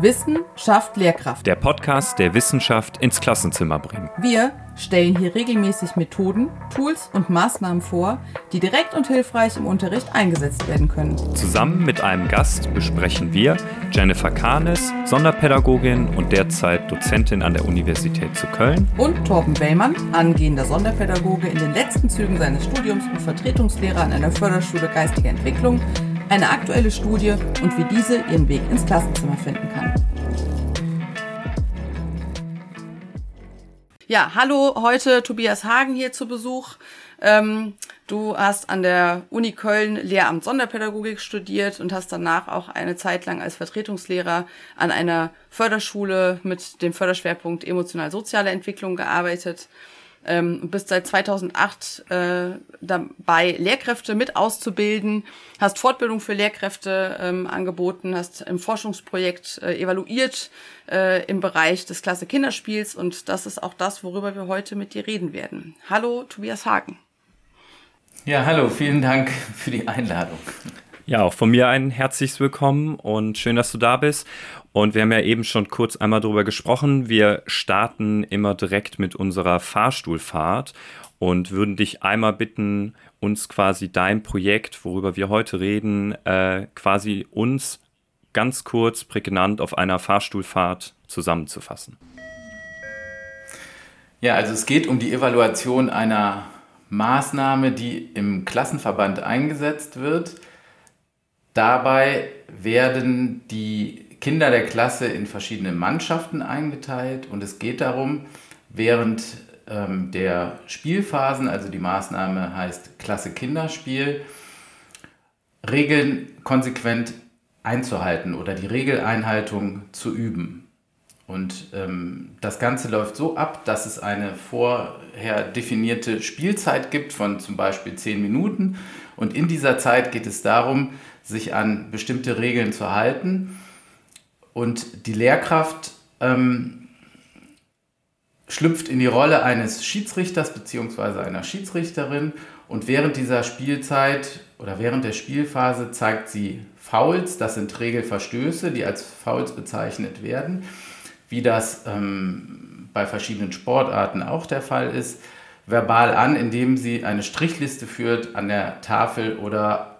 Wissen schafft Lehrkraft. Der Podcast, der Wissenschaft ins Klassenzimmer bringt. Wir stellen hier regelmäßig Methoden, Tools und Maßnahmen vor, die direkt und hilfreich im Unterricht eingesetzt werden können. Zusammen mit einem Gast besprechen wir, Jennifer Kahnes, Sonderpädagogin und derzeit Dozentin an der Universität zu Köln, Und Torben Wellmann, angehender Sonderpädagoge in den letzten Zügen seines Studiums und Vertretungslehrer an einer Förderschule Geistige Entwicklung, eine aktuelle Studie und wie diese ihren Weg ins Klassenzimmer finden kann. Ja, hallo, heute Tobias Hagen hier zu Besuch. Ähm, du hast an der Uni Köln Lehramt Sonderpädagogik studiert und hast danach auch eine Zeit lang als Vertretungslehrer an einer Förderschule mit dem Förderschwerpunkt emotional-soziale Entwicklung gearbeitet. Ähm, und bist seit 2008 äh, dabei, Lehrkräfte mit auszubilden, hast Fortbildung für Lehrkräfte ähm, angeboten, hast im Forschungsprojekt äh, evaluiert äh, im Bereich des Klasse Kinderspiels und das ist auch das, worüber wir heute mit dir reden werden. Hallo, Tobias Hagen. Ja, hallo, vielen Dank für die Einladung. Ja, auch von mir ein herzliches Willkommen und schön, dass du da bist. Und wir haben ja eben schon kurz einmal darüber gesprochen. Wir starten immer direkt mit unserer Fahrstuhlfahrt und würden dich einmal bitten, uns quasi dein Projekt, worüber wir heute reden, äh, quasi uns ganz kurz, prägnant auf einer Fahrstuhlfahrt zusammenzufassen. Ja, also es geht um die Evaluation einer Maßnahme, die im Klassenverband eingesetzt wird. Dabei werden die Kinder der Klasse in verschiedene Mannschaften eingeteilt und es geht darum, während ähm, der Spielphasen, also die Maßnahme heißt Klasse Kinderspiel, Regeln konsequent einzuhalten oder die Regeleinhaltung zu üben. Und ähm, das Ganze läuft so ab, dass es eine vorher definierte Spielzeit gibt von zum Beispiel 10 Minuten. Und in dieser Zeit geht es darum, sich an bestimmte Regeln zu halten. Und die Lehrkraft ähm, schlüpft in die Rolle eines Schiedsrichters bzw. einer Schiedsrichterin. Und während dieser Spielzeit oder während der Spielphase zeigt sie Fouls, das sind Regelverstöße, die als Fouls bezeichnet werden wie das ähm, bei verschiedenen Sportarten auch der Fall ist, verbal an, indem sie eine Strichliste führt an der Tafel oder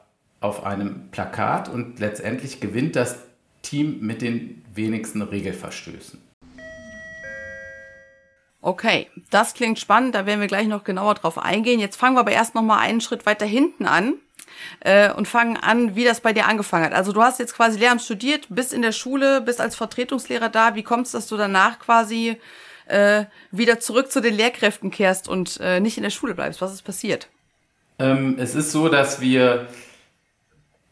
auf einem Plakat und letztendlich gewinnt das Team mit den wenigsten Regelverstößen. Okay, das klingt spannend, da werden wir gleich noch genauer drauf eingehen. Jetzt fangen wir aber erst noch mal einen Schritt weiter hinten an äh, und fangen an, wie das bei dir angefangen hat. Also du hast jetzt quasi Lehramt studiert, bist in der Schule, bist als Vertretungslehrer da. Wie kommt es, dass du danach quasi äh, wieder zurück zu den Lehrkräften kehrst und äh, nicht in der Schule bleibst? Was ist passiert? Ähm, es ist so, dass wir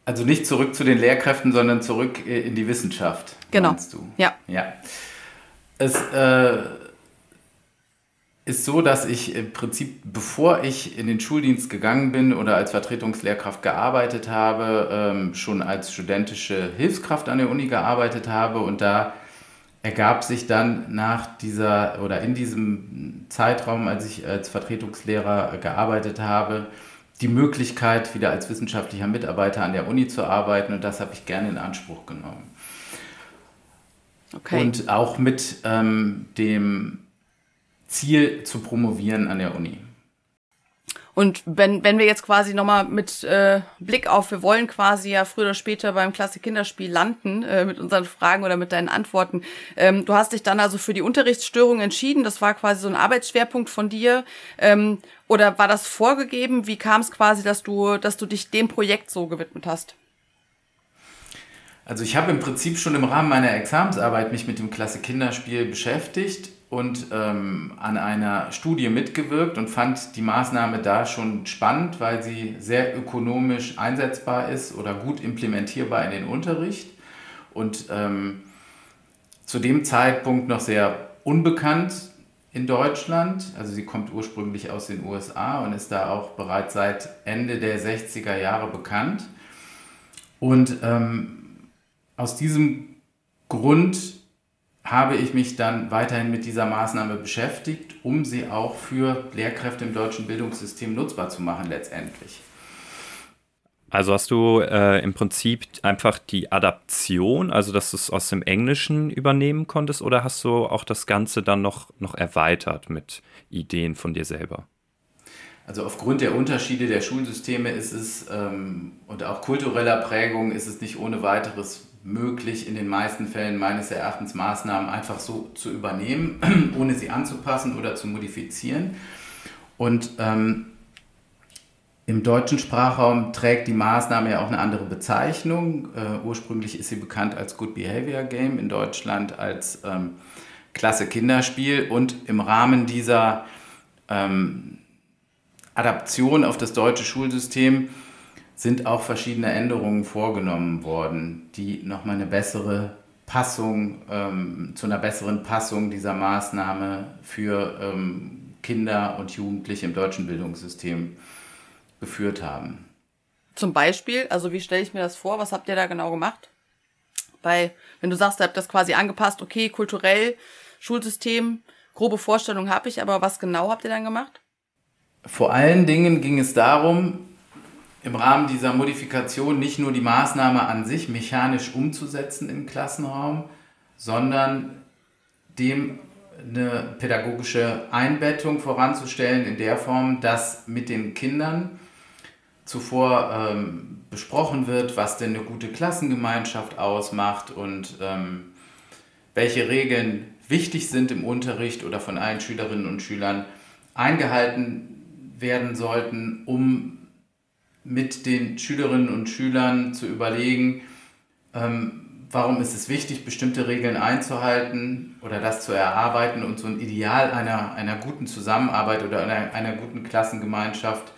also nicht zurück zu den Lehrkräften, sondern zurück in die Wissenschaft. Genau. Meinst du? Ja. Ja. Es äh, ist so, dass ich im Prinzip, bevor ich in den Schuldienst gegangen bin oder als Vertretungslehrkraft gearbeitet habe, ähm, schon als studentische Hilfskraft an der Uni gearbeitet habe und da ergab sich dann nach dieser oder in diesem Zeitraum, als ich als Vertretungslehrer gearbeitet habe, die Möglichkeit, wieder als wissenschaftlicher Mitarbeiter an der Uni zu arbeiten und das habe ich gerne in Anspruch genommen. Okay. Und auch mit ähm, dem Ziel zu promovieren an der Uni. Und wenn, wenn wir jetzt quasi nochmal mit äh, Blick auf, wir wollen quasi ja früher oder später beim Klasse Kinderspiel landen äh, mit unseren Fragen oder mit deinen Antworten. Ähm, du hast dich dann also für die Unterrichtsstörung entschieden. Das war quasi so ein Arbeitsschwerpunkt von dir. Ähm, oder war das vorgegeben? Wie kam es quasi, dass du, dass du dich dem Projekt so gewidmet hast? Also ich habe im Prinzip schon im Rahmen meiner Examensarbeit mich mit dem Klasse Kinderspiel beschäftigt und ähm, an einer Studie mitgewirkt und fand die Maßnahme da schon spannend, weil sie sehr ökonomisch einsetzbar ist oder gut implementierbar in den Unterricht und ähm, zu dem Zeitpunkt noch sehr unbekannt in Deutschland. Also sie kommt ursprünglich aus den USA und ist da auch bereits seit Ende der 60er Jahre bekannt. Und ähm, aus diesem Grund habe ich mich dann weiterhin mit dieser Maßnahme beschäftigt, um sie auch für Lehrkräfte im deutschen Bildungssystem nutzbar zu machen letztendlich. Also hast du äh, im Prinzip einfach die Adaption, also dass du es aus dem Englischen übernehmen konntest, oder hast du auch das Ganze dann noch, noch erweitert mit Ideen von dir selber? Also aufgrund der Unterschiede der Schulsysteme ist es ähm, und auch kultureller Prägung ist es nicht ohne weiteres möglich, in den meisten Fällen meines Erachtens Maßnahmen einfach so zu übernehmen, ohne sie anzupassen oder zu modifizieren. Und ähm, im deutschen Sprachraum trägt die Maßnahme ja auch eine andere Bezeichnung. Äh, ursprünglich ist sie bekannt als Good Behavior Game, in Deutschland als ähm, Klasse Kinderspiel. Und im Rahmen dieser ähm, Adaption auf das deutsche Schulsystem sind auch verschiedene Änderungen vorgenommen worden, die nochmal eine bessere Passung, ähm, zu einer besseren Passung dieser Maßnahme für ähm, Kinder und Jugendliche im deutschen Bildungssystem geführt haben. Zum Beispiel, also wie stelle ich mir das vor? Was habt ihr da genau gemacht? Weil, wenn du sagst, ihr habt das quasi angepasst, okay, kulturell, Schulsystem, grobe Vorstellung habe ich, aber was genau habt ihr dann gemacht? Vor allen Dingen ging es darum, im Rahmen dieser Modifikation nicht nur die Maßnahme an sich mechanisch umzusetzen im Klassenraum, sondern dem eine pädagogische Einbettung voranzustellen in der Form, dass mit den Kindern zuvor ähm, besprochen wird, was denn eine gute Klassengemeinschaft ausmacht und ähm, welche Regeln wichtig sind im Unterricht oder von allen Schülerinnen und Schülern eingehalten werden sollten, um mit den Schülerinnen und Schülern zu überlegen, ähm, warum ist es wichtig, bestimmte Regeln einzuhalten oder das zu erarbeiten und so ein Ideal einer, einer guten Zusammenarbeit oder einer, einer guten Klassengemeinschaft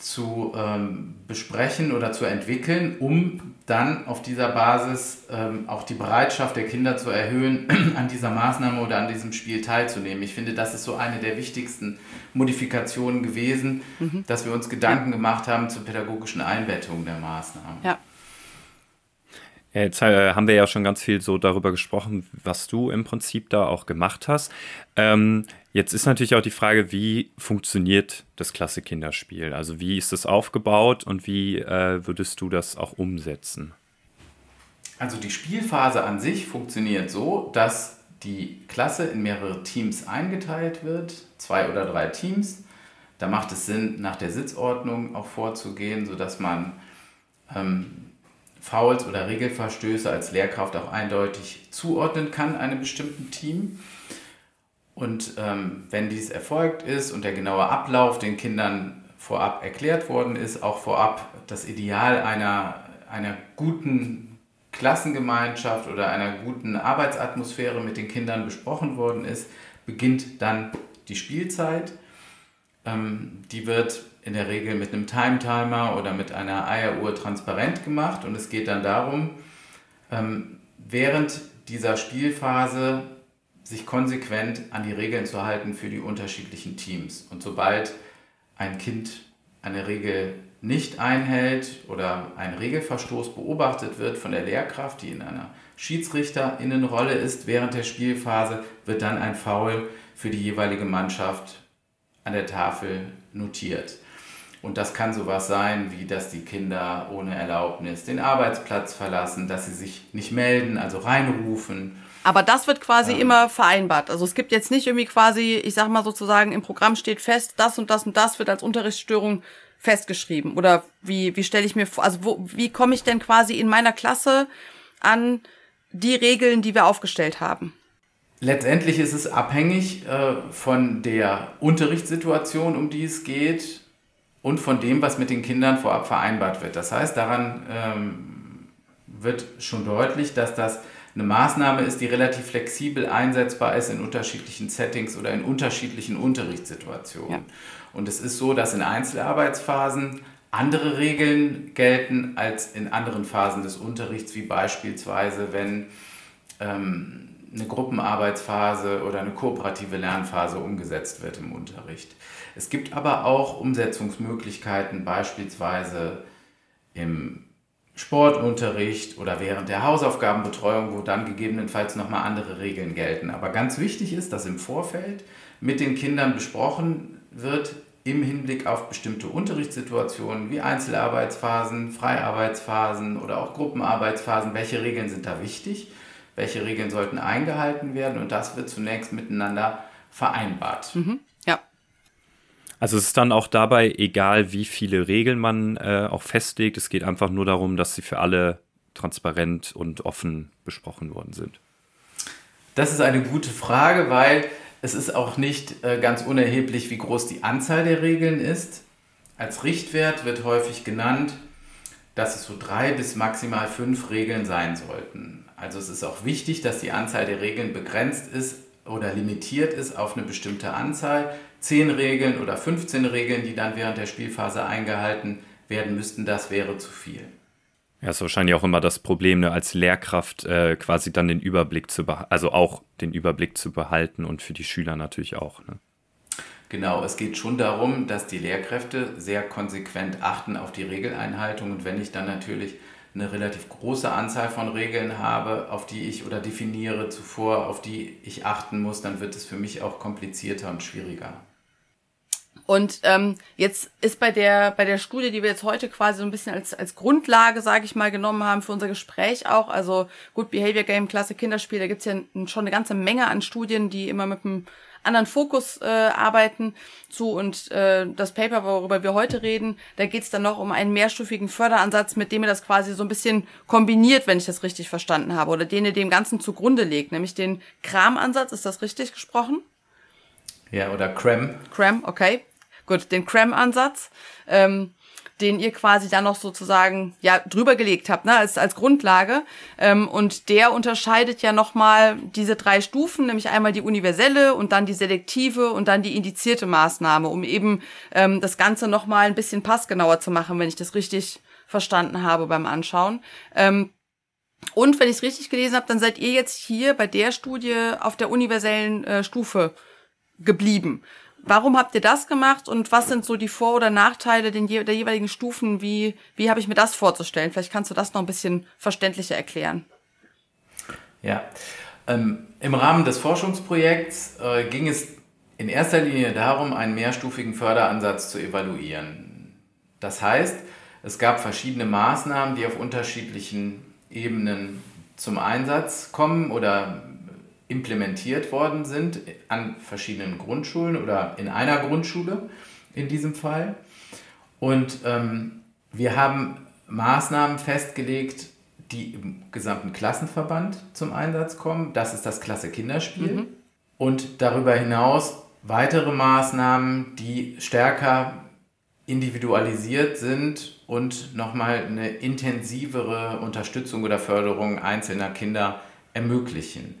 zu ähm, besprechen oder zu entwickeln, um dann auf dieser Basis ähm, auch die Bereitschaft der Kinder zu erhöhen, an dieser Maßnahme oder an diesem Spiel teilzunehmen. Ich finde, das ist so eine der wichtigsten Modifikationen gewesen, mhm. dass wir uns Gedanken gemacht haben zur pädagogischen Einbettung der Maßnahmen. Ja. Jetzt äh, haben wir ja schon ganz viel so darüber gesprochen, was du im Prinzip da auch gemacht hast. Ähm, jetzt ist natürlich auch die Frage, wie funktioniert das klasse Kinderspiel? Also wie ist das aufgebaut und wie äh, würdest du das auch umsetzen? Also die Spielphase an sich funktioniert so, dass die Klasse in mehrere Teams eingeteilt wird, zwei oder drei Teams. Da macht es Sinn, nach der Sitzordnung auch vorzugehen, sodass man ähm, Fouls oder Regelverstöße als Lehrkraft auch eindeutig zuordnen kann einem bestimmten Team. Und ähm, wenn dies erfolgt ist und der genaue Ablauf den Kindern vorab erklärt worden ist, auch vorab das Ideal einer, einer guten Klassengemeinschaft oder einer guten Arbeitsatmosphäre mit den Kindern besprochen worden ist, beginnt dann die Spielzeit. Ähm, die wird in der Regel mit einem Time-Timer oder mit einer Eieruhr transparent gemacht und es geht dann darum, ähm, während dieser Spielphase sich konsequent an die Regeln zu halten für die unterschiedlichen Teams. Und sobald ein Kind eine Regel nicht einhält oder ein Regelverstoß beobachtet wird von der Lehrkraft, die in einer Schiedsrichterinnenrolle ist während der Spielphase, wird dann ein Foul für die jeweilige Mannschaft an der Tafel notiert. Und das kann sowas sein, wie dass die Kinder ohne Erlaubnis den Arbeitsplatz verlassen, dass sie sich nicht melden, also reinrufen. Aber das wird quasi ähm, immer vereinbart. Also es gibt jetzt nicht irgendwie quasi, ich sag mal sozusagen, im Programm steht fest, das und das und das wird als Unterrichtsstörung festgeschrieben. Oder wie, wie stelle ich mir vor, also wo, wie komme ich denn quasi in meiner Klasse an die Regeln, die wir aufgestellt haben? Letztendlich ist es abhängig äh, von der Unterrichtssituation, um die es geht und von dem, was mit den Kindern vorab vereinbart wird. Das heißt, daran ähm, wird schon deutlich, dass das eine Maßnahme ist, die relativ flexibel einsetzbar ist in unterschiedlichen Settings oder in unterschiedlichen Unterrichtssituationen. Ja. Und es ist so, dass in Einzelarbeitsphasen andere Regeln gelten als in anderen Phasen des Unterrichts, wie beispielsweise, wenn ähm, eine Gruppenarbeitsphase oder eine kooperative Lernphase umgesetzt wird im Unterricht. Es gibt aber auch Umsetzungsmöglichkeiten, beispielsweise im Sportunterricht oder während der Hausaufgabenbetreuung, wo dann gegebenenfalls nochmal andere Regeln gelten. Aber ganz wichtig ist, dass im Vorfeld mit den Kindern besprochen wird, im Hinblick auf bestimmte Unterrichtssituationen wie Einzelarbeitsphasen, Freiarbeitsphasen oder auch Gruppenarbeitsphasen, welche Regeln sind da wichtig, welche Regeln sollten eingehalten werden und das wird zunächst miteinander vereinbart. Mhm. Ja. Also es ist dann auch dabei egal, wie viele Regeln man äh, auch festlegt. Es geht einfach nur darum, dass sie für alle transparent und offen besprochen worden sind. Das ist eine gute Frage, weil es ist auch nicht äh, ganz unerheblich, wie groß die Anzahl der Regeln ist. Als Richtwert wird häufig genannt, dass es so drei bis maximal fünf Regeln sein sollten. Also es ist auch wichtig, dass die Anzahl der Regeln begrenzt ist oder limitiert ist auf eine bestimmte Anzahl. Zehn Regeln oder 15 Regeln, die dann während der Spielphase eingehalten werden müssten, das wäre zu viel. Ja, ist wahrscheinlich auch immer das Problem, ne, als Lehrkraft äh, quasi dann den Überblick zu behalten, also auch den Überblick zu behalten und für die Schüler natürlich auch. Ne? Genau, es geht schon darum, dass die Lehrkräfte sehr konsequent achten auf die Regeleinhaltung und wenn ich dann natürlich eine relativ große Anzahl von Regeln habe, auf die ich oder definiere zuvor, auf die ich achten muss, dann wird es für mich auch komplizierter und schwieriger. Und ähm, jetzt ist bei der bei der Studie, die wir jetzt heute quasi so ein bisschen als als Grundlage, sage ich mal, genommen haben für unser Gespräch auch, also Good Behavior Game, Klasse Kinderspiel, da gibt's ja schon eine ganze Menge an Studien, die immer mit einem anderen Fokus äh, arbeiten zu und äh, das Paper, worüber wir heute reden, da geht's dann noch um einen mehrstufigen Förderansatz, mit dem ihr das quasi so ein bisschen kombiniert, wenn ich das richtig verstanden habe, oder den ihr dem Ganzen zugrunde legt, nämlich den Kram-Ansatz, ist das richtig gesprochen? Ja, oder Cram. Cram, okay. Gut, den Cram-Ansatz, ähm, den ihr quasi dann noch sozusagen ja drüber gelegt habt, ne, als, als Grundlage. Ähm, und der unterscheidet ja nochmal diese drei Stufen, nämlich einmal die universelle und dann die selektive und dann die indizierte Maßnahme, um eben ähm, das Ganze nochmal ein bisschen passgenauer zu machen, wenn ich das richtig verstanden habe beim Anschauen. Ähm, und wenn ich es richtig gelesen habe, dann seid ihr jetzt hier bei der Studie auf der universellen äh, Stufe geblieben. Warum habt ihr das gemacht und was sind so die Vor- oder Nachteile der jeweiligen Stufen? Wie, wie habe ich mir das vorzustellen? Vielleicht kannst du das noch ein bisschen verständlicher erklären. Ja, ähm, im Rahmen des Forschungsprojekts äh, ging es in erster Linie darum, einen mehrstufigen Förderansatz zu evaluieren. Das heißt, es gab verschiedene Maßnahmen, die auf unterschiedlichen Ebenen zum Einsatz kommen oder implementiert worden sind an verschiedenen Grundschulen oder in einer Grundschule in diesem Fall. Und ähm, wir haben Maßnahmen festgelegt, die im gesamten Klassenverband zum Einsatz kommen. Das ist das Klasse Kinderspiel. Mhm. Und darüber hinaus weitere Maßnahmen, die stärker individualisiert sind und nochmal eine intensivere Unterstützung oder Förderung einzelner Kinder ermöglichen.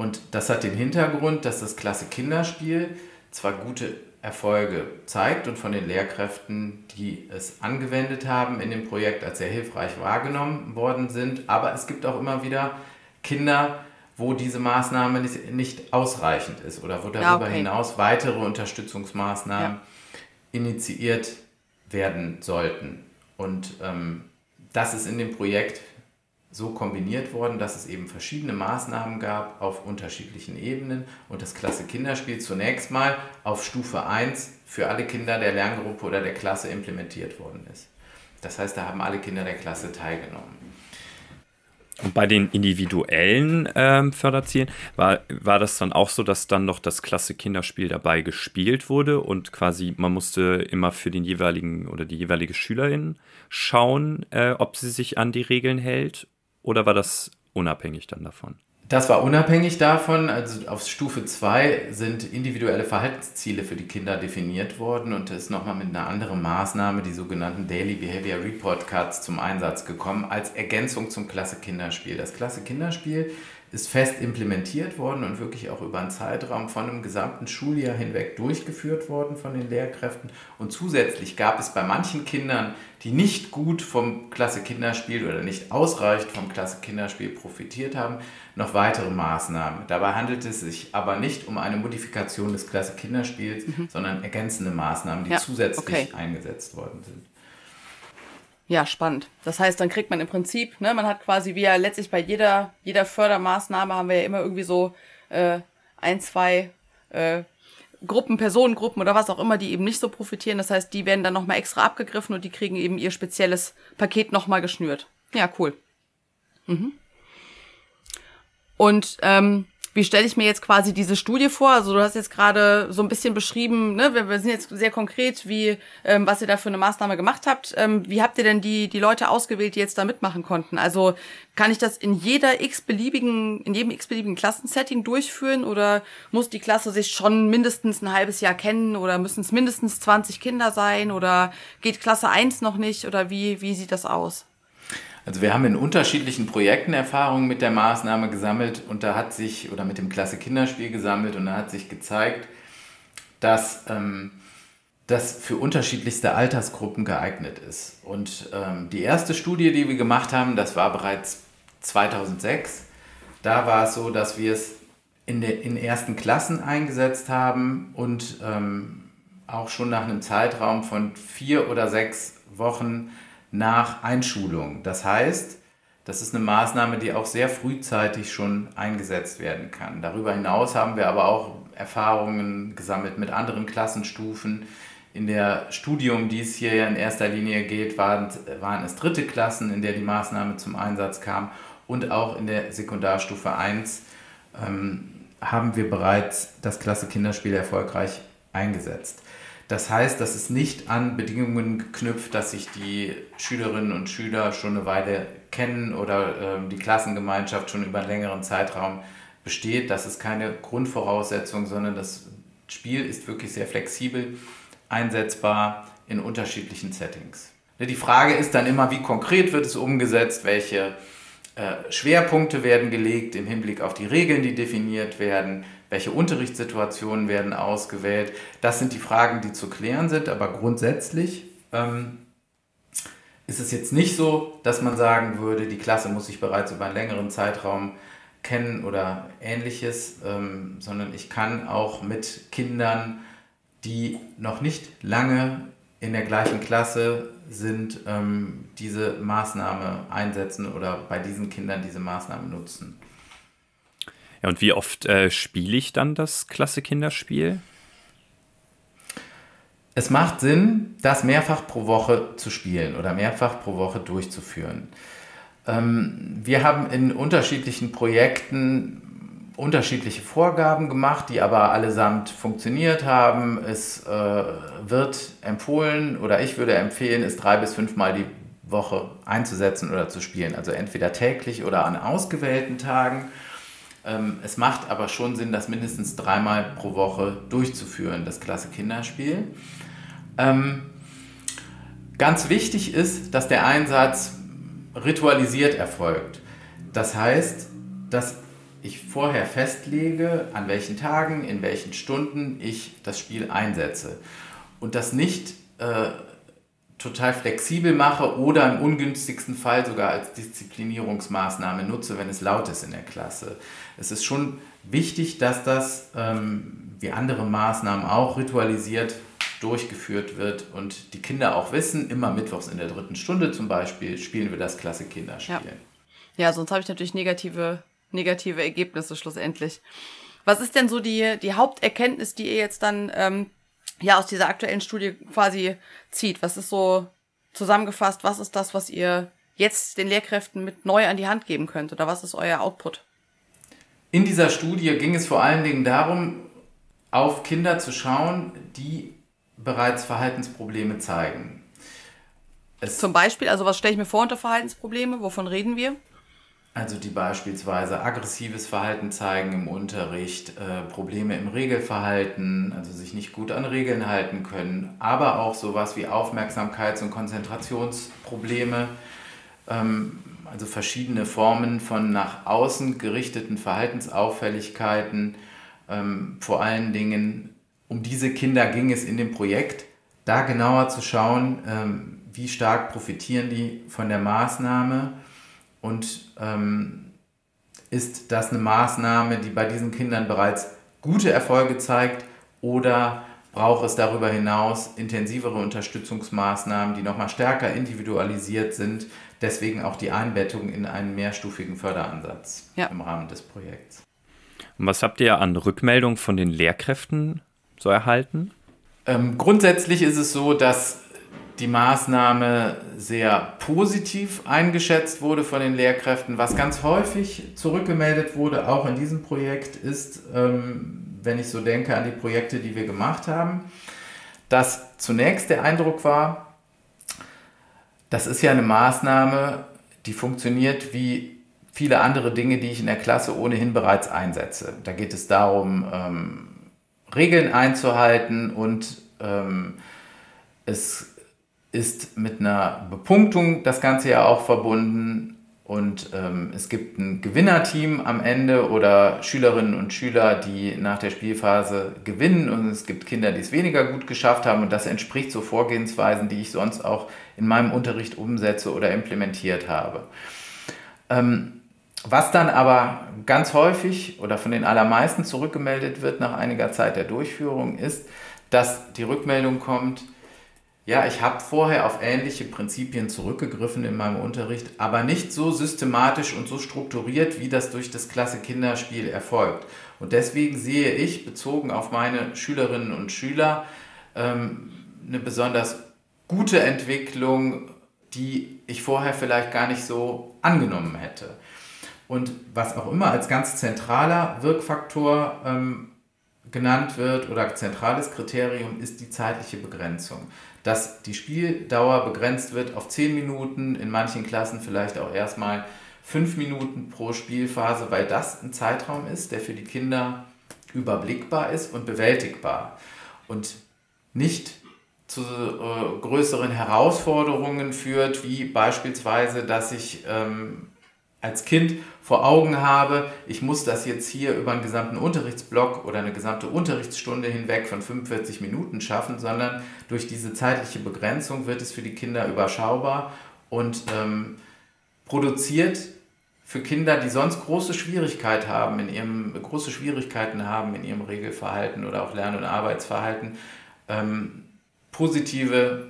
Und das hat den Hintergrund, dass das Klasse Kinderspiel zwar gute Erfolge zeigt und von den Lehrkräften, die es angewendet haben in dem Projekt, als sehr hilfreich wahrgenommen worden sind, aber es gibt auch immer wieder Kinder, wo diese Maßnahme nicht, nicht ausreichend ist oder wo darüber okay. hinaus weitere Unterstützungsmaßnahmen ja. initiiert werden sollten. Und ähm, das ist in dem Projekt so kombiniert worden, dass es eben verschiedene Maßnahmen gab auf unterschiedlichen Ebenen und das Klasse Kinderspiel zunächst mal auf Stufe 1 für alle Kinder der Lerngruppe oder der Klasse implementiert worden ist. Das heißt, da haben alle Kinder der Klasse teilgenommen. Und bei den individuellen ähm, Förderzielen war, war das dann auch so, dass dann noch das Klasse Kinderspiel dabei gespielt wurde und quasi man musste immer für den jeweiligen oder die jeweilige Schülerin schauen, äh, ob sie sich an die Regeln hält oder war das unabhängig dann davon? Das war unabhängig davon. Also auf Stufe 2 sind individuelle Verhaltensziele für die Kinder definiert worden und ist nochmal mit einer anderen Maßnahme, die sogenannten Daily Behavior Report Cards, zum Einsatz gekommen, als Ergänzung zum Klasse Kinderspiel. Das Klasse Kinderspiel ist fest implementiert worden und wirklich auch über einen Zeitraum von einem gesamten Schuljahr hinweg durchgeführt worden von den Lehrkräften. Und zusätzlich gab es bei manchen Kindern, die nicht gut vom Klasse Kinderspiel oder nicht ausreichend vom Klasse Kinderspiel profitiert haben, noch weitere Maßnahmen. Dabei handelt es sich aber nicht um eine Modifikation des Klasse Kinderspiels, mhm. sondern ergänzende Maßnahmen, die ja, zusätzlich okay. eingesetzt worden sind. Ja, spannend. Das heißt, dann kriegt man im Prinzip, ne, man hat quasi wie ja letztlich bei jeder, jeder Fördermaßnahme haben wir ja immer irgendwie so äh, ein, zwei äh, Gruppen, Personengruppen oder was auch immer, die eben nicht so profitieren. Das heißt, die werden dann nochmal extra abgegriffen und die kriegen eben ihr spezielles Paket nochmal geschnürt. Ja, cool. Mhm. Und ähm, wie stelle ich mir jetzt quasi diese Studie vor? Also du hast jetzt gerade so ein bisschen beschrieben, ne, wir, wir sind jetzt sehr konkret, wie ähm, was ihr da für eine Maßnahme gemacht habt. Ähm, wie habt ihr denn die die Leute ausgewählt, die jetzt da mitmachen konnten? Also kann ich das in jeder x-beliebigen, in jedem x-beliebigen Klassensetting durchführen oder muss die Klasse sich schon mindestens ein halbes Jahr kennen oder müssen es mindestens 20 Kinder sein oder geht Klasse 1 noch nicht oder wie, wie sieht das aus? Also wir haben in unterschiedlichen Projekten Erfahrungen mit der Maßnahme gesammelt und da hat sich, oder mit dem Klasse Kinderspiel gesammelt und da hat sich gezeigt, dass ähm, das für unterschiedlichste Altersgruppen geeignet ist. Und ähm, die erste Studie, die wir gemacht haben, das war bereits 2006. Da war es so, dass wir es in, der, in ersten Klassen eingesetzt haben und ähm, auch schon nach einem Zeitraum von vier oder sechs Wochen nach Einschulung. Das heißt, das ist eine Maßnahme, die auch sehr frühzeitig schon eingesetzt werden kann. Darüber hinaus haben wir aber auch Erfahrungen gesammelt mit anderen Klassenstufen. In der Studium, die es hier ja in erster Linie geht, waren, waren es dritte Klassen, in der die Maßnahme zum Einsatz kam. Und auch in der Sekundarstufe 1 ähm, haben wir bereits das Klasse Kinderspiel erfolgreich eingesetzt. Das heißt, das ist nicht an Bedingungen geknüpft, dass sich die Schülerinnen und Schüler schon eine Weile kennen oder äh, die Klassengemeinschaft schon über einen längeren Zeitraum besteht. Das ist keine Grundvoraussetzung, sondern das Spiel ist wirklich sehr flexibel einsetzbar in unterschiedlichen Settings. Die Frage ist dann immer, wie konkret wird es umgesetzt, welche Schwerpunkte werden gelegt im Hinblick auf die Regeln, die definiert werden, welche Unterrichtssituationen werden ausgewählt. Das sind die Fragen, die zu klären sind, aber grundsätzlich ähm, ist es jetzt nicht so, dass man sagen würde, die Klasse muss sich bereits über einen längeren Zeitraum kennen oder ähnliches, ähm, sondern ich kann auch mit Kindern, die noch nicht lange in der gleichen Klasse sind, ähm, diese Maßnahme einsetzen oder bei diesen Kindern diese Maßnahme nutzen. Ja, und wie oft äh, spiele ich dann das Klasse Kinderspiel? Es macht Sinn, das mehrfach pro Woche zu spielen oder mehrfach pro Woche durchzuführen. Ähm, wir haben in unterschiedlichen Projekten unterschiedliche Vorgaben gemacht, die aber allesamt funktioniert haben. Es äh, wird empfohlen oder ich würde empfehlen, es drei bis fünfmal die Woche einzusetzen oder zu spielen. Also entweder täglich oder an ausgewählten Tagen. Ähm, es macht aber schon Sinn, das mindestens dreimal pro Woche durchzuführen, das Klasse Kinderspiel. Ähm, ganz wichtig ist, dass der Einsatz ritualisiert erfolgt. Das heißt, dass ich vorher festlege, an welchen Tagen, in welchen Stunden ich das Spiel einsetze. Und das nicht äh, total flexibel mache oder im ungünstigsten Fall sogar als Disziplinierungsmaßnahme nutze, wenn es laut ist in der Klasse. Es ist schon wichtig, dass das, ähm, wie andere Maßnahmen auch, ritualisiert durchgeführt wird und die Kinder auch wissen, immer mittwochs in der dritten Stunde zum Beispiel spielen wir das Klasse Kinderspiel. Ja, ja sonst habe ich natürlich negative, negative Ergebnisse schlussendlich. Was ist denn so die, die Haupterkenntnis, die ihr jetzt dann ähm, ja aus dieser aktuellen Studie quasi zieht? Was ist so zusammengefasst, was ist das, was ihr jetzt den Lehrkräften mit neu an die Hand geben könnt oder was ist euer Output? In dieser Studie ging es vor allen Dingen darum, auf Kinder zu schauen, die bereits Verhaltensprobleme zeigen. Es Zum Beispiel, also was stelle ich mir vor unter Verhaltensprobleme? Wovon reden wir? Also die beispielsweise aggressives Verhalten zeigen im Unterricht, äh, Probleme im Regelverhalten, also sich nicht gut an Regeln halten können, aber auch sowas wie Aufmerksamkeits- und Konzentrationsprobleme, ähm, also verschiedene Formen von nach außen gerichteten Verhaltensauffälligkeiten. Ähm, vor allen Dingen um diese Kinder ging es in dem Projekt, da genauer zu schauen, ähm, wie stark profitieren die von der Maßnahme und ähm, ist das eine Maßnahme, die bei diesen Kindern bereits gute Erfolge zeigt oder braucht es darüber hinaus intensivere Unterstützungsmaßnahmen, die nochmal stärker individualisiert sind, deswegen auch die Einbettung in einen mehrstufigen Förderansatz ja. im Rahmen des Projekts. Und was habt ihr an Rückmeldung von den Lehrkräften so erhalten? Ähm, grundsätzlich ist es so, dass die Maßnahme sehr positiv eingeschätzt wurde von den Lehrkräften. Was ganz häufig zurückgemeldet wurde, auch in diesem Projekt, ist, ähm, wenn ich so denke an die Projekte, die wir gemacht haben, dass zunächst der Eindruck war, das ist ja eine Maßnahme, die funktioniert wie viele andere Dinge, die ich in der Klasse ohnehin bereits einsetze. Da geht es darum, ähm, Regeln einzuhalten und ähm, es ist mit einer Bepunktung das Ganze ja auch verbunden und ähm, es gibt ein Gewinnerteam am Ende oder Schülerinnen und Schüler, die nach der Spielphase gewinnen und es gibt Kinder, die es weniger gut geschafft haben und das entspricht so Vorgehensweisen, die ich sonst auch in meinem Unterricht umsetze oder implementiert habe. Ähm, was dann aber ganz häufig oder von den allermeisten zurückgemeldet wird nach einiger Zeit der Durchführung ist, dass die Rückmeldung kommt, ja, ich habe vorher auf ähnliche Prinzipien zurückgegriffen in meinem Unterricht, aber nicht so systematisch und so strukturiert, wie das durch das Klasse Kinderspiel erfolgt. Und deswegen sehe ich, bezogen auf meine Schülerinnen und Schüler, ähm, eine besonders gute Entwicklung, die ich vorher vielleicht gar nicht so angenommen hätte. Und was auch immer als ganz zentraler Wirkfaktor ähm, genannt wird oder zentrales Kriterium ist die zeitliche Begrenzung dass die Spieldauer begrenzt wird auf 10 Minuten, in manchen Klassen vielleicht auch erstmal 5 Minuten pro Spielphase, weil das ein Zeitraum ist, der für die Kinder überblickbar ist und bewältigbar. Und nicht zu äh, größeren Herausforderungen führt, wie beispielsweise, dass ich ähm, als Kind vor Augen habe, ich muss das jetzt hier über einen gesamten Unterrichtsblock oder eine gesamte Unterrichtsstunde hinweg von 45 Minuten schaffen, sondern durch diese zeitliche Begrenzung wird es für die Kinder überschaubar und ähm, produziert für Kinder, die sonst große Schwierigkeit haben in ihrem, große Schwierigkeiten haben in ihrem Regelverhalten oder auch Lern- und Arbeitsverhalten, ähm, positive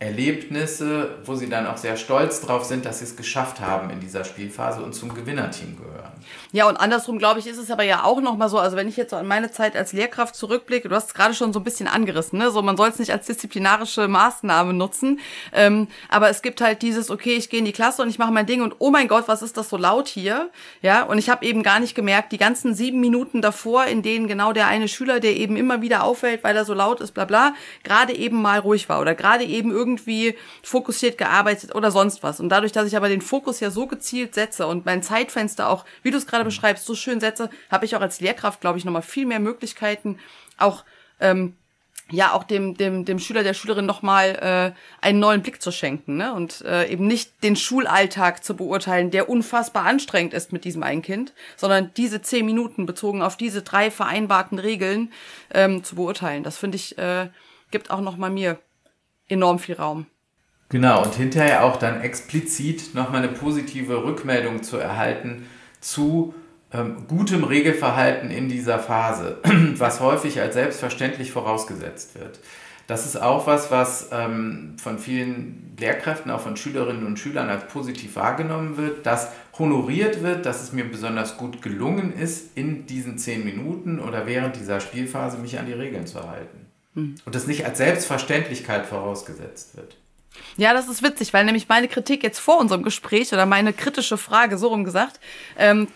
Erlebnisse, wo sie dann auch sehr stolz drauf sind, dass sie es geschafft haben in dieser Spielphase und zum Gewinnerteam gehören. Ja, und andersrum, glaube ich, ist es aber ja auch nochmal so, also wenn ich jetzt so an meine Zeit als Lehrkraft zurückblicke, du hast es gerade schon so ein bisschen angerissen, ne? So, man soll es nicht als disziplinarische Maßnahme nutzen. Ähm, aber es gibt halt dieses, okay, ich gehe in die Klasse und ich mache mein Ding und oh mein Gott, was ist das so laut hier? Ja, und ich habe eben gar nicht gemerkt, die ganzen sieben Minuten davor, in denen genau der eine Schüler, der eben immer wieder auffällt, weil er so laut ist, bla bla, gerade eben mal ruhig war oder gerade eben irgendwie irgendwie fokussiert gearbeitet oder sonst was. Und dadurch, dass ich aber den Fokus ja so gezielt setze und mein Zeitfenster auch, wie du es gerade beschreibst, so schön setze, habe ich auch als Lehrkraft, glaube ich, nochmal viel mehr Möglichkeiten, auch ähm, ja auch dem dem dem Schüler der Schülerin noch mal äh, einen neuen Blick zu schenken ne? und äh, eben nicht den Schulalltag zu beurteilen, der unfassbar anstrengend ist mit diesem einen Kind, sondern diese zehn Minuten bezogen auf diese drei vereinbarten Regeln ähm, zu beurteilen. Das finde ich äh, gibt auch noch mal mir enorm viel Raum. Genau, und hinterher auch dann explizit nochmal eine positive Rückmeldung zu erhalten zu ähm, gutem Regelverhalten in dieser Phase, was häufig als selbstverständlich vorausgesetzt wird. Das ist auch was, was ähm, von vielen Lehrkräften, auch von Schülerinnen und Schülern als positiv wahrgenommen wird, dass honoriert wird, dass es mir besonders gut gelungen ist, in diesen zehn Minuten oder während dieser Spielphase mich an die Regeln zu halten. Mhm. Und das nicht als Selbstverständlichkeit vorausgesetzt wird. Ja, das ist witzig, weil nämlich meine Kritik jetzt vor unserem Gespräch oder meine kritische Frage, so rum gesagt, ähm,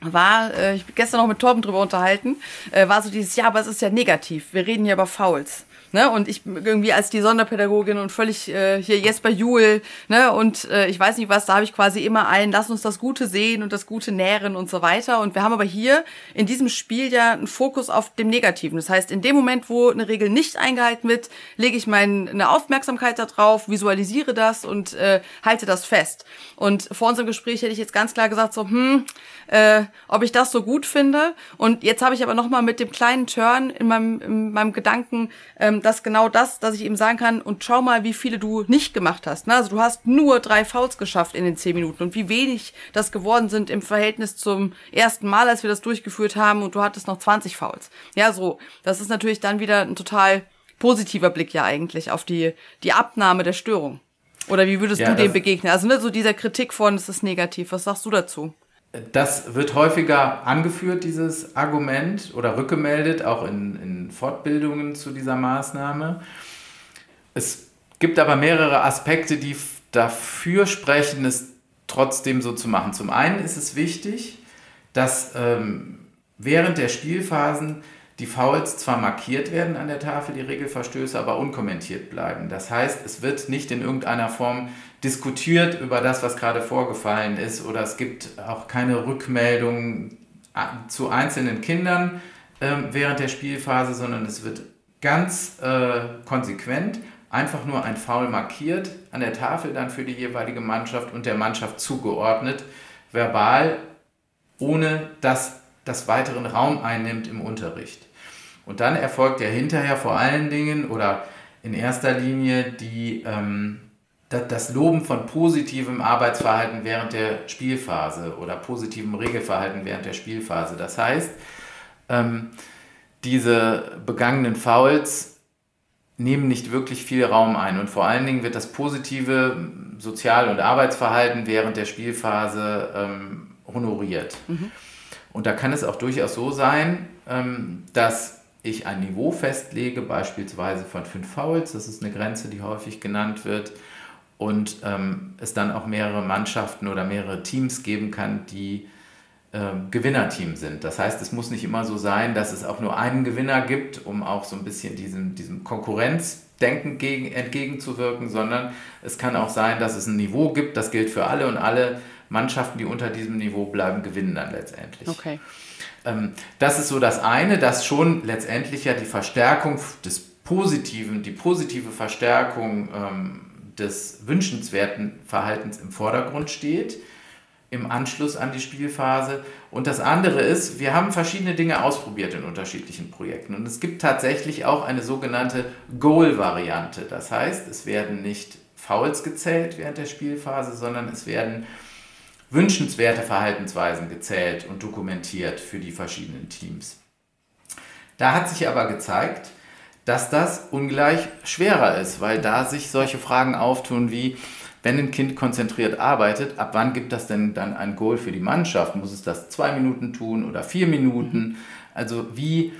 war, äh, ich bin gestern noch mit Torben drüber unterhalten, äh, war so dieses, ja, aber es ist ja negativ. Wir reden hier über Fouls. Ne? Und ich irgendwie als die Sonderpädagogin und völlig äh, hier Jesper Juhl, ne, und äh, ich weiß nicht was, da habe ich quasi immer ein, lass uns das Gute sehen und das Gute nähren und so weiter. Und wir haben aber hier in diesem Spiel ja einen Fokus auf dem Negativen. Das heißt, in dem Moment, wo eine Regel nicht eingehalten wird, lege ich meine Aufmerksamkeit darauf, visualisiere das und äh, halte das fest. Und vor unserem Gespräch hätte ich jetzt ganz klar gesagt, so, hm, äh, ob ich das so gut finde. Und jetzt habe ich aber noch mal mit dem kleinen Turn in meinem, in meinem Gedanken, ähm, dass genau das, dass ich eben sagen kann, und schau mal, wie viele du nicht gemacht hast. Ne? Also du hast nur drei Fouls geschafft in den zehn Minuten und wie wenig das geworden sind im Verhältnis zum ersten Mal, als wir das durchgeführt haben und du hattest noch 20 Fouls. Ja, so. Das ist natürlich dann wieder ein total positiver Blick ja eigentlich auf die, die Abnahme der Störung. Oder wie würdest ja, du dem begegnen? Also ne, so dieser Kritik von, es ist negativ. Was sagst du dazu? Das wird häufiger angeführt, dieses Argument, oder rückgemeldet, auch in, in Fortbildungen zu dieser Maßnahme. Es gibt aber mehrere Aspekte, die dafür sprechen, es trotzdem so zu machen. Zum einen ist es wichtig, dass ähm, während der Spielphasen die Fouls zwar markiert werden an der Tafel, die Regelverstöße, aber unkommentiert bleiben. Das heißt, es wird nicht in irgendeiner Form diskutiert über das, was gerade vorgefallen ist, oder es gibt auch keine Rückmeldungen äh, zu einzelnen Kindern äh, während der Spielphase, sondern es wird ganz äh, konsequent einfach nur ein Foul markiert, an der Tafel dann für die jeweilige Mannschaft und der Mannschaft zugeordnet, verbal, ohne dass das weiteren Raum einnimmt im Unterricht. Und dann erfolgt ja hinterher vor allen Dingen oder in erster Linie die, ähm, das Loben von positivem Arbeitsverhalten während der Spielphase oder positivem Regelverhalten während der Spielphase. Das heißt, ähm, diese begangenen Fouls nehmen nicht wirklich viel Raum ein und vor allen Dingen wird das positive Sozial- und Arbeitsverhalten während der Spielphase ähm, honoriert. Mhm. Und da kann es auch durchaus so sein, ähm, dass ich ein Niveau festlege, beispielsweise von fünf Fouls, das ist eine Grenze, die häufig genannt wird, und ähm, es dann auch mehrere Mannschaften oder mehrere Teams geben kann, die äh, Gewinnerteam sind. Das heißt, es muss nicht immer so sein, dass es auch nur einen Gewinner gibt, um auch so ein bisschen diesem, diesem Konkurrenzdenken gegen, entgegenzuwirken, sondern es kann auch sein, dass es ein Niveau gibt, das gilt für alle und alle Mannschaften, die unter diesem Niveau bleiben, gewinnen dann letztendlich. Okay. Ähm, das ist so das eine, dass schon letztendlich ja die Verstärkung des Positiven, die positive Verstärkung ähm, des wünschenswerten Verhaltens im Vordergrund steht im Anschluss an die Spielphase. Und das andere ist, wir haben verschiedene Dinge ausprobiert in unterschiedlichen Projekten. Und es gibt tatsächlich auch eine sogenannte Goal-Variante. Das heißt, es werden nicht Fouls gezählt während der Spielphase, sondern es werden wünschenswerte Verhaltensweisen gezählt und dokumentiert für die verschiedenen Teams. Da hat sich aber gezeigt, dass das ungleich schwerer ist, weil da sich solche Fragen auftun wie, wenn ein Kind konzentriert arbeitet, ab wann gibt das denn dann ein Goal für die Mannschaft? Muss es das zwei Minuten tun oder vier Minuten? Also wie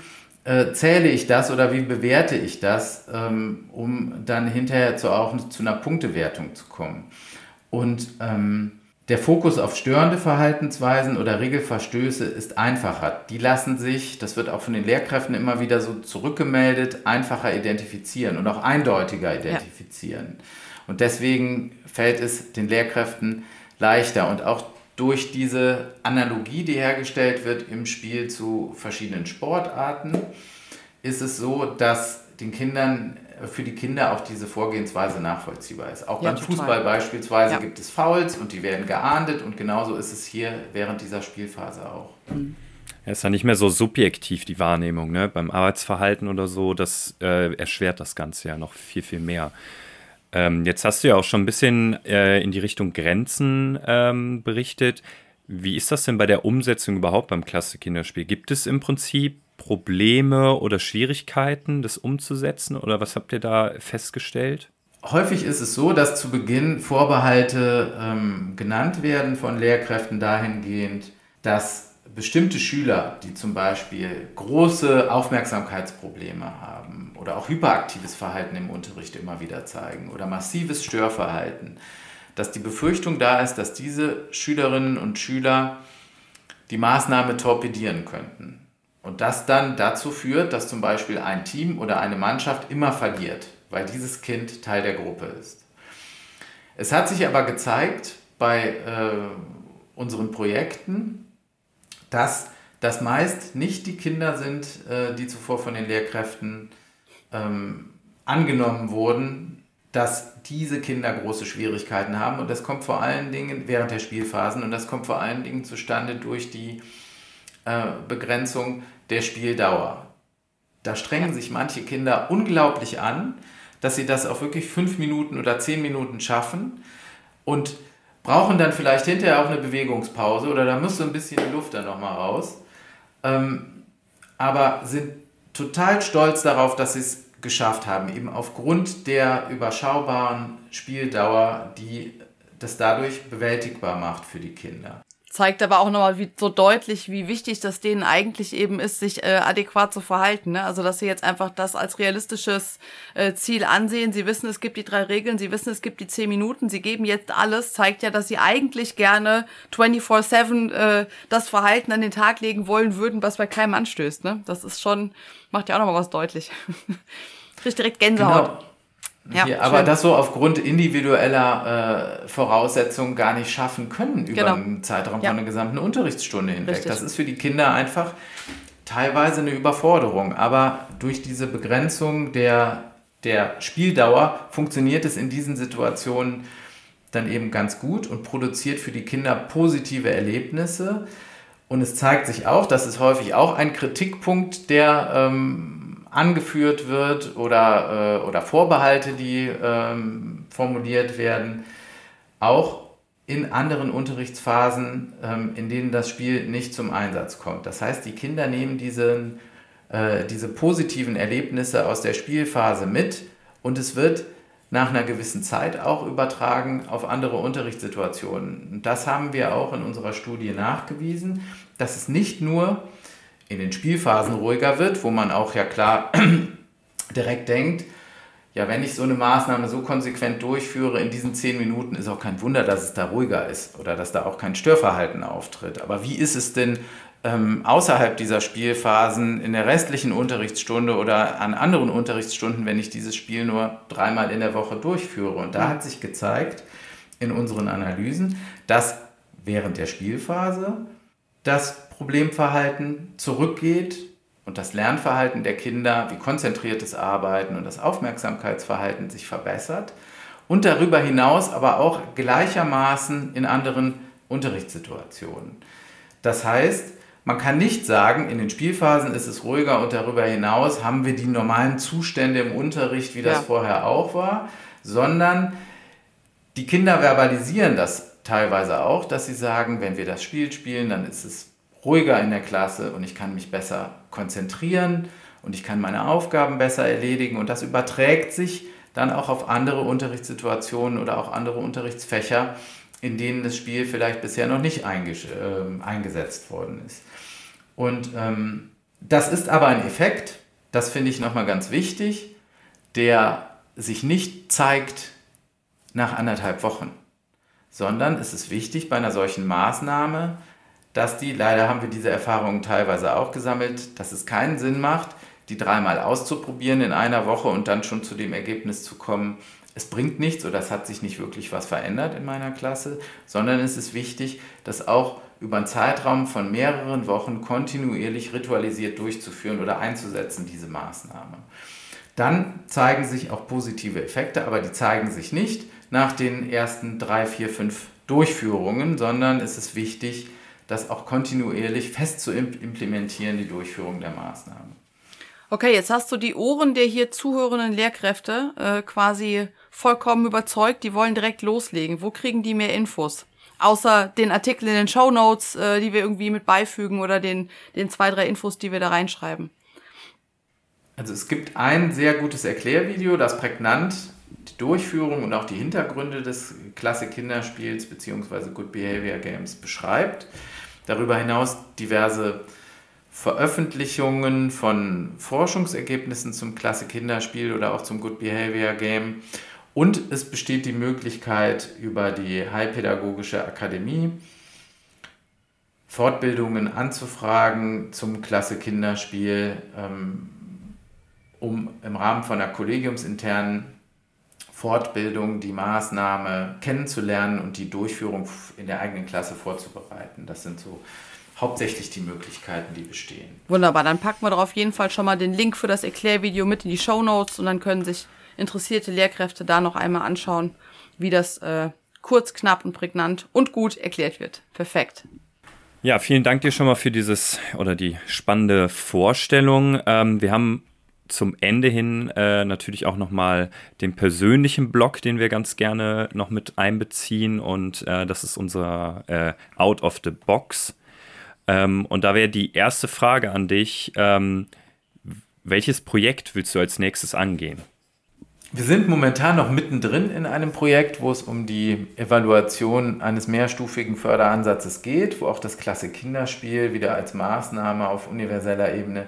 äh, zähle ich das oder wie bewerte ich das, ähm, um dann hinterher zu, auch zu einer Punktewertung zu kommen? Und ähm, der Fokus auf störende Verhaltensweisen oder Regelverstöße ist einfacher. Die lassen sich, das wird auch von den Lehrkräften immer wieder so zurückgemeldet, einfacher identifizieren und auch eindeutiger identifizieren. Ja. Und deswegen fällt es den Lehrkräften leichter. Und auch durch diese Analogie, die hergestellt wird im Spiel zu verschiedenen Sportarten, ist es so, dass den Kindern für die Kinder auch diese Vorgehensweise nachvollziehbar ist. Auch ja, beim total. Fußball beispielsweise ja. gibt es Fouls und die werden geahndet und genauso ist es hier während dieser Spielphase auch. Mhm. Ja, ist ja nicht mehr so subjektiv die Wahrnehmung, ne? Beim Arbeitsverhalten oder so, das äh, erschwert das Ganze ja noch viel, viel mehr. Ähm, jetzt hast du ja auch schon ein bisschen äh, in die Richtung Grenzen ähm, berichtet. Wie ist das denn bei der Umsetzung überhaupt beim Klasse-Kinderspiel? Gibt es im Prinzip Probleme oder Schwierigkeiten, das umzusetzen? Oder was habt ihr da festgestellt? Häufig ist es so, dass zu Beginn Vorbehalte ähm, genannt werden von Lehrkräften dahingehend, dass bestimmte Schüler, die zum Beispiel große Aufmerksamkeitsprobleme haben oder auch hyperaktives Verhalten im Unterricht immer wieder zeigen oder massives Störverhalten, dass die Befürchtung da ist, dass diese Schülerinnen und Schüler die Maßnahme torpedieren könnten. Und das dann dazu führt, dass zum Beispiel ein Team oder eine Mannschaft immer verliert, weil dieses Kind Teil der Gruppe ist. Es hat sich aber gezeigt bei äh, unseren Projekten, dass das meist nicht die Kinder sind, äh, die zuvor von den Lehrkräften ähm, angenommen wurden, dass diese Kinder große Schwierigkeiten haben. Und das kommt vor allen Dingen während der Spielphasen und das kommt vor allen Dingen zustande durch die äh, Begrenzung der Spieldauer. Da strengen sich manche Kinder unglaublich an, dass sie das auch wirklich fünf Minuten oder zehn Minuten schaffen und brauchen dann vielleicht hinterher auch eine Bewegungspause oder da muss so ein bisschen die Luft dann nochmal raus. Ähm, aber sind total stolz darauf, dass sie es geschafft haben, eben aufgrund der überschaubaren Spieldauer, die das dadurch bewältigbar macht für die Kinder. Zeigt aber auch nochmal wie, so deutlich, wie wichtig das denen eigentlich eben ist, sich äh, adäquat zu verhalten. Ne? Also, dass sie jetzt einfach das als realistisches äh, Ziel ansehen. Sie wissen, es gibt die drei Regeln, sie wissen, es gibt die zehn Minuten, sie geben jetzt alles, zeigt ja, dass sie eigentlich gerne 24-7 äh, das Verhalten an den Tag legen wollen würden, was bei keinem anstößt. Ne? Das ist schon, macht ja auch nochmal was deutlich. Kriegt direkt Gänsehaut. Genau. Ja, aber das so aufgrund individueller äh, Voraussetzungen gar nicht schaffen können über genau. einen Zeitraum ja. von einer gesamten Unterrichtsstunde hinweg. Richtig. Das ist für die Kinder einfach teilweise eine Überforderung. Aber durch diese Begrenzung der, der Spieldauer funktioniert es in diesen Situationen dann eben ganz gut und produziert für die Kinder positive Erlebnisse. Und es zeigt sich auch, das ist häufig auch ein Kritikpunkt der ähm, angeführt wird oder, äh, oder Vorbehalte, die ähm, formuliert werden, auch in anderen Unterrichtsphasen, ähm, in denen das Spiel nicht zum Einsatz kommt. Das heißt, die Kinder nehmen diesen, äh, diese positiven Erlebnisse aus der Spielphase mit und es wird nach einer gewissen Zeit auch übertragen auf andere Unterrichtssituationen. Das haben wir auch in unserer Studie nachgewiesen, dass es nicht nur in den Spielphasen ruhiger wird, wo man auch ja klar direkt denkt, ja, wenn ich so eine Maßnahme so konsequent durchführe in diesen zehn Minuten, ist auch kein Wunder, dass es da ruhiger ist oder dass da auch kein Störverhalten auftritt. Aber wie ist es denn ähm, außerhalb dieser Spielphasen in der restlichen Unterrichtsstunde oder an anderen Unterrichtsstunden, wenn ich dieses Spiel nur dreimal in der Woche durchführe? Und da hat sich gezeigt in unseren Analysen, dass während der Spielphase das Problemverhalten zurückgeht und das Lernverhalten der Kinder, wie konzentriertes Arbeiten und das Aufmerksamkeitsverhalten sich verbessert und darüber hinaus aber auch gleichermaßen in anderen Unterrichtssituationen. Das heißt, man kann nicht sagen, in den Spielphasen ist es ruhiger und darüber hinaus haben wir die normalen Zustände im Unterricht, wie das ja. vorher auch war, sondern die Kinder verbalisieren das teilweise auch, dass sie sagen, wenn wir das Spiel spielen, dann ist es ruhiger in der Klasse und ich kann mich besser konzentrieren und ich kann meine Aufgaben besser erledigen und das überträgt sich dann auch auf andere Unterrichtssituationen oder auch andere Unterrichtsfächer, in denen das Spiel vielleicht bisher noch nicht äh, eingesetzt worden ist. Und ähm, das ist aber ein Effekt, das finde ich nochmal ganz wichtig, der sich nicht zeigt nach anderthalb Wochen sondern es ist wichtig bei einer solchen Maßnahme, dass die, leider haben wir diese Erfahrungen teilweise auch gesammelt, dass es keinen Sinn macht, die dreimal auszuprobieren in einer Woche und dann schon zu dem Ergebnis zu kommen, es bringt nichts oder es hat sich nicht wirklich was verändert in meiner Klasse, sondern es ist wichtig, das auch über einen Zeitraum von mehreren Wochen kontinuierlich ritualisiert durchzuführen oder einzusetzen, diese Maßnahme. Dann zeigen sich auch positive Effekte, aber die zeigen sich nicht, nach den ersten drei, vier, fünf Durchführungen, sondern es ist wichtig, das auch kontinuierlich fest zu implementieren, die Durchführung der Maßnahmen. Okay, jetzt hast du die Ohren der hier zuhörenden Lehrkräfte äh, quasi vollkommen überzeugt, die wollen direkt loslegen. Wo kriegen die mehr Infos? Außer den Artikeln in den Show Notes, äh, die wir irgendwie mit beifügen oder den, den zwei, drei Infos, die wir da reinschreiben. Also es gibt ein sehr gutes Erklärvideo, das prägnant die Durchführung und auch die Hintergründe des Klasse-Kinderspiels bzw. Good Behavior Games beschreibt. Darüber hinaus diverse Veröffentlichungen von Forschungsergebnissen zum Klasse-Kinderspiel oder auch zum Good Behavior Game. Und es besteht die Möglichkeit über die Heilpädagogische Akademie Fortbildungen anzufragen zum Klasse-Kinderspiel, ähm, um im Rahmen von einer kollegiumsinternen Fortbildung, die Maßnahme kennenzulernen und die Durchführung in der eigenen Klasse vorzubereiten. Das sind so hauptsächlich die Möglichkeiten, die bestehen. Wunderbar, dann packen wir doch auf jeden Fall schon mal den Link für das Erklärvideo mit in die Show Notes und dann können sich interessierte Lehrkräfte da noch einmal anschauen, wie das äh, kurz, knapp und prägnant und gut erklärt wird. Perfekt. Ja, vielen Dank dir schon mal für dieses oder die spannende Vorstellung. Ähm, wir haben zum Ende hin äh, natürlich auch nochmal den persönlichen Blog, den wir ganz gerne noch mit einbeziehen. Und äh, das ist unser äh, Out of the Box. Ähm, und da wäre die erste Frage an dich: ähm, Welches Projekt willst du als nächstes angehen? Wir sind momentan noch mittendrin in einem Projekt, wo es um die Evaluation eines mehrstufigen Förderansatzes geht, wo auch das Klasse Kinderspiel wieder als Maßnahme auf universeller Ebene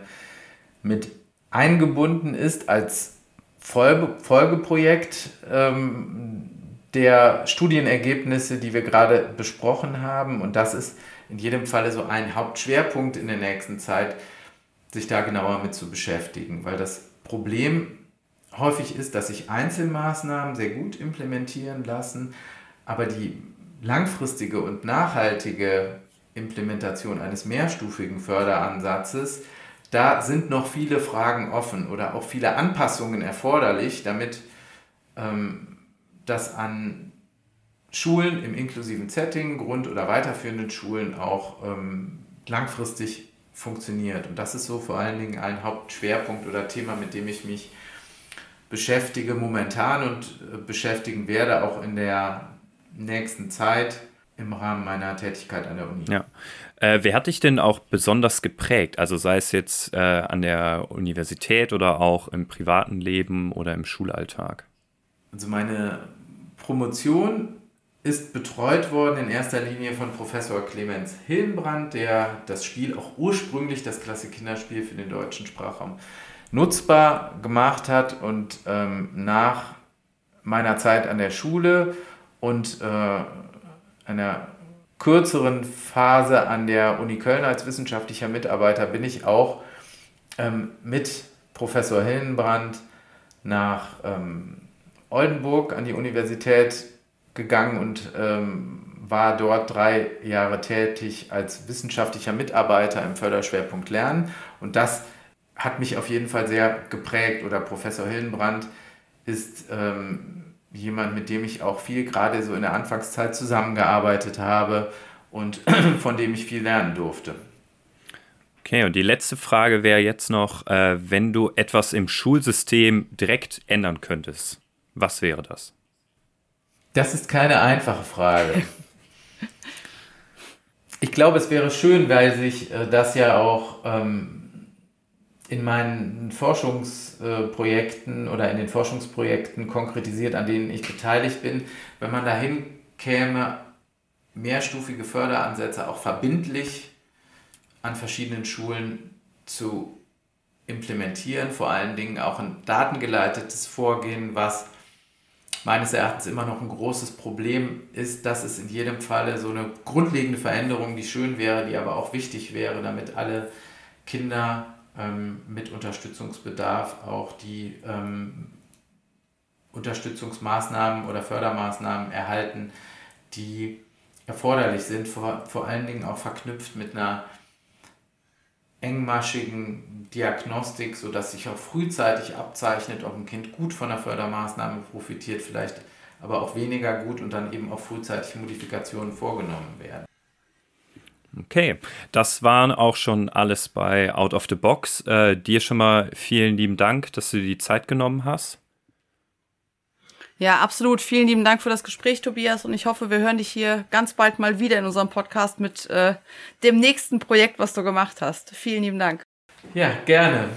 mit eingebunden ist als Folge, Folgeprojekt ähm, der Studienergebnisse, die wir gerade besprochen haben. Und das ist in jedem Falle so ein Hauptschwerpunkt in der nächsten Zeit, sich da genauer mit zu beschäftigen, weil das Problem häufig ist, dass sich Einzelmaßnahmen sehr gut implementieren lassen, aber die langfristige und nachhaltige Implementation eines mehrstufigen Förderansatzes, da sind noch viele Fragen offen oder auch viele Anpassungen erforderlich, damit ähm, das an Schulen im inklusiven Setting, Grund- oder weiterführenden Schulen auch ähm, langfristig funktioniert. Und das ist so vor allen Dingen ein Hauptschwerpunkt oder Thema, mit dem ich mich beschäftige momentan und äh, beschäftigen werde auch in der nächsten Zeit im Rahmen meiner Tätigkeit an der Uni. Ja. Äh, wer hat dich denn auch besonders geprägt? Also sei es jetzt äh, an der Universität oder auch im privaten Leben oder im Schulalltag? Also meine Promotion ist betreut worden in erster Linie von Professor Clemens Hillenbrand, der das Spiel auch ursprünglich, das Klasse Kinderspiel für den deutschen Sprachraum, nutzbar gemacht hat und ähm, nach meiner Zeit an der Schule und äh, einer kürzeren Phase an der Uni Köln als wissenschaftlicher Mitarbeiter bin ich auch ähm, mit Professor Hillenbrand nach ähm, Oldenburg an die Universität gegangen und ähm, war dort drei Jahre tätig als wissenschaftlicher Mitarbeiter im Förderschwerpunkt Lernen. Und das hat mich auf jeden Fall sehr geprägt. Oder Professor Hillenbrand ist ähm, jemand, mit dem ich auch viel gerade so in der Anfangszeit zusammengearbeitet habe und von dem ich viel lernen durfte. Okay, und die letzte Frage wäre jetzt noch, äh, wenn du etwas im Schulsystem direkt ändern könntest, was wäre das? Das ist keine einfache Frage. Ich glaube, es wäre schön, weil sich äh, das ja auch ähm, in meinen Forschungsprojekten oder in den Forschungsprojekten konkretisiert, an denen ich beteiligt bin, wenn man dahin käme, mehrstufige Förderansätze auch verbindlich an verschiedenen Schulen zu implementieren, vor allen Dingen auch ein datengeleitetes Vorgehen, was meines Erachtens immer noch ein großes Problem ist, dass es in jedem Falle so eine grundlegende Veränderung, die schön wäre, die aber auch wichtig wäre, damit alle Kinder ähm, mit Unterstützungsbedarf auch die ähm, Unterstützungsmaßnahmen oder Fördermaßnahmen erhalten, die erforderlich sind, vor, vor allen Dingen auch verknüpft mit einer engmaschigen Diagnostik, sodass sich auch frühzeitig abzeichnet, ob ein Kind gut von der Fördermaßnahme profitiert, vielleicht aber auch weniger gut und dann eben auch frühzeitig Modifikationen vorgenommen werden. Okay, das waren auch schon alles bei Out of the Box. Äh, dir schon mal vielen lieben Dank, dass du dir die Zeit genommen hast. Ja, absolut. Vielen lieben Dank für das Gespräch, Tobias. Und ich hoffe, wir hören dich hier ganz bald mal wieder in unserem Podcast mit äh, dem nächsten Projekt, was du gemacht hast. Vielen lieben Dank. Ja, gerne.